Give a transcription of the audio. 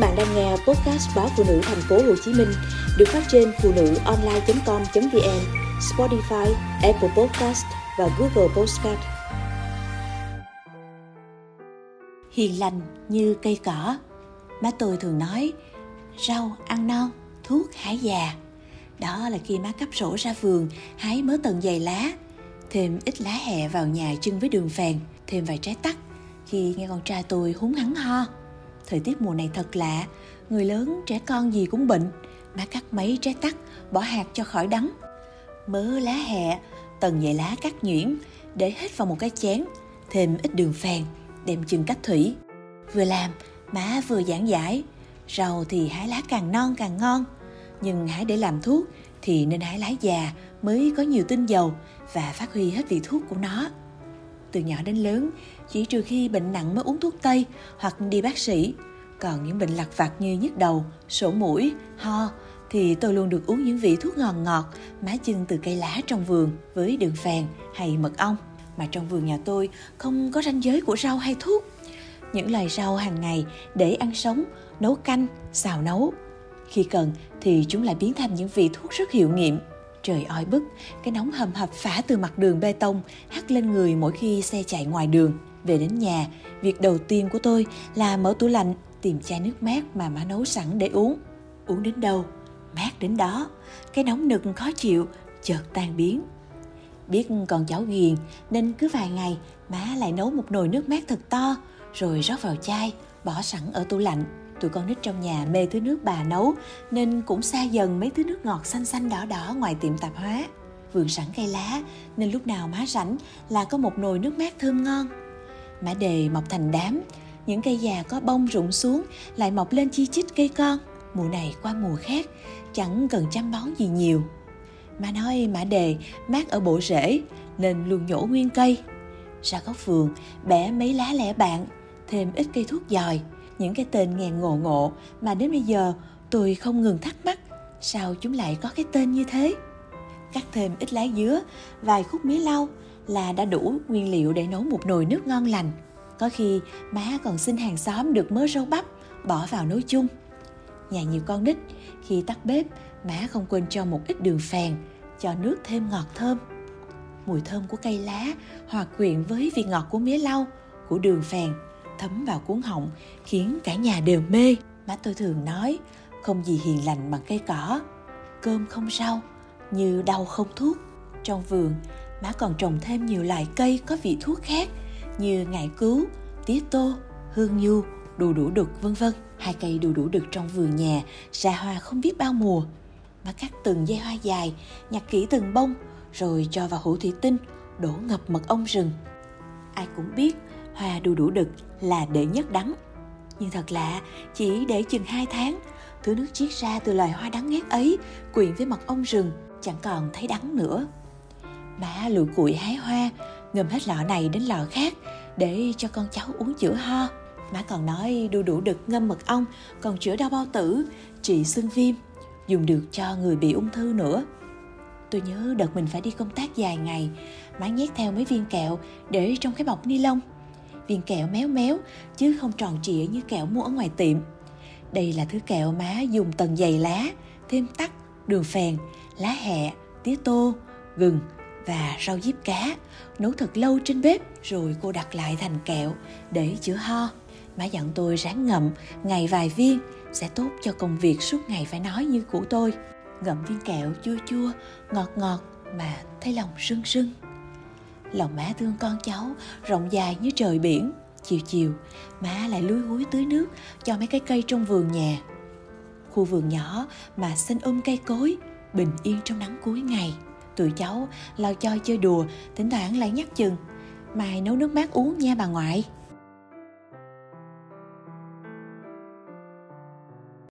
bạn đang nghe podcast báo phụ nữ thành phố Hồ Chí Minh được phát trên phụ nữ online.com.vn, Spotify, Apple Podcast và Google Podcast. Hiền lành như cây cỏ. Má tôi thường nói, rau ăn non, thuốc hái già. Đó là khi má cắp sổ ra vườn, hái mớ tần dày lá, thêm ít lá hẹ vào nhà chưng với đường phèn, thêm vài trái tắc khi nghe con trai tôi húng hắn ho. Thời tiết mùa này thật lạ, người lớn, trẻ con gì cũng bệnh. Má cắt mấy trái tắc, bỏ hạt cho khỏi đắng. Mớ lá hẹ, tần dày lá cắt nhuyễn, để hết vào một cái chén, thêm ít đường phèn, đem chừng cách thủy. Vừa làm, má vừa giảng giải, rau thì hái lá càng non càng ngon, nhưng hái để làm thuốc thì nên hái lá già mới có nhiều tinh dầu và phát huy hết vị thuốc của nó. Từ nhỏ đến lớn, chỉ trừ khi bệnh nặng mới uống thuốc tây hoặc đi bác sĩ. Còn những bệnh lặt vặt như nhức đầu, sổ mũi, ho thì tôi luôn được uống những vị thuốc ngọt ngọt má chưng từ cây lá trong vườn với đường phèn hay mật ong. Mà trong vườn nhà tôi không có ranh giới của rau hay thuốc. Những loài rau hàng ngày để ăn sống, nấu canh, xào nấu. Khi cần thì chúng lại biến thành những vị thuốc rất hiệu nghiệm Trời oi bức, cái nóng hầm hập phả từ mặt đường bê tông hắt lên người mỗi khi xe chạy ngoài đường. Về đến nhà, việc đầu tiên của tôi là mở tủ lạnh tìm chai nước mát mà má nấu sẵn để uống. Uống đến đâu, mát đến đó. Cái nóng nực khó chịu, chợt tan biến. Biết còn cháu ghiền nên cứ vài ngày má lại nấu một nồi nước mát thật to rồi rót vào chai, bỏ sẵn ở tủ lạnh tụi con nít trong nhà mê thứ nước bà nấu, nên cũng xa dần mấy thứ nước ngọt xanh xanh đỏ đỏ ngoài tiệm tạp hóa. Vườn sẵn cây lá, nên lúc nào má rảnh là có một nồi nước mát thơm ngon. Mã đề mọc thành đám, những cây già có bông rụng xuống lại mọc lên chi chít cây con. Mùa này qua mùa khác, chẳng cần chăm bón gì nhiều. Má nói mã đề, mát ở bộ rễ, nên luôn nhổ nguyên cây. Ra góc vườn, bẻ mấy lá lẻ bạn, thêm ít cây thuốc dòi những cái tên nghe ngộ ngộ mà đến bây giờ tôi không ngừng thắc mắc sao chúng lại có cái tên như thế. Cắt thêm ít lá dứa, vài khúc mía lau là đã đủ nguyên liệu để nấu một nồi nước ngon lành. Có khi má còn xin hàng xóm được mớ rau bắp, bỏ vào nấu chung. Nhà nhiều con nít, khi tắt bếp, má không quên cho một ít đường phèn, cho nước thêm ngọt thơm. Mùi thơm của cây lá hòa quyện với vị ngọt của mía lau, của đường phèn thấm vào cuốn họng, khiến cả nhà đều mê. Má tôi thường nói, không gì hiền lành bằng cây cỏ, cơm không rau, như đau không thuốc. Trong vườn, má còn trồng thêm nhiều loại cây có vị thuốc khác, như ngải cứu, tía tô, hương nhu đủ đủ đực, vân vân. Hai cây đủ đủ đực trong vườn nhà, ra hoa không biết bao mùa. Má cắt từng dây hoa dài, nhặt kỹ từng bông, rồi cho vào hũ thủy tinh, đổ ngập mật ong rừng. Ai cũng biết hoa đu đủ đực là đệ nhất đắng. Nhưng thật lạ, chỉ để chừng 2 tháng, thứ nước chiết ra từ loài hoa đắng ngát ấy quyện với mật ong rừng chẳng còn thấy đắng nữa. Má lụi cụi hái hoa, ngâm hết lọ này đến lọ khác để cho con cháu uống chữa ho. Má còn nói đu đủ đực ngâm mật ong còn chữa đau bao tử, trị sưng viêm, dùng được cho người bị ung thư nữa. Tôi nhớ đợt mình phải đi công tác dài ngày, má nhét theo mấy viên kẹo để trong cái bọc ni lông viên kẹo méo méo chứ không tròn trịa như kẹo mua ở ngoài tiệm. Đây là thứ kẹo má dùng tầng dày lá, thêm tắc, đường phèn, lá hẹ, tía tô, gừng và rau diếp cá. Nấu thật lâu trên bếp rồi cô đặt lại thành kẹo để chữa ho. Má dặn tôi ráng ngậm ngày vài viên sẽ tốt cho công việc suốt ngày phải nói như của tôi. Ngậm viên kẹo chua chua, ngọt ngọt mà thấy lòng sưng sưng lòng má thương con cháu, rộng dài như trời biển. Chiều chiều, má lại lúi húi tưới nước cho mấy cái cây trong vườn nhà. Khu vườn nhỏ mà xanh um cây cối, bình yên trong nắng cuối ngày. Tụi cháu lao choi chơi đùa, thỉnh thoảng lại nhắc chừng, mai nấu nước mát uống nha bà ngoại.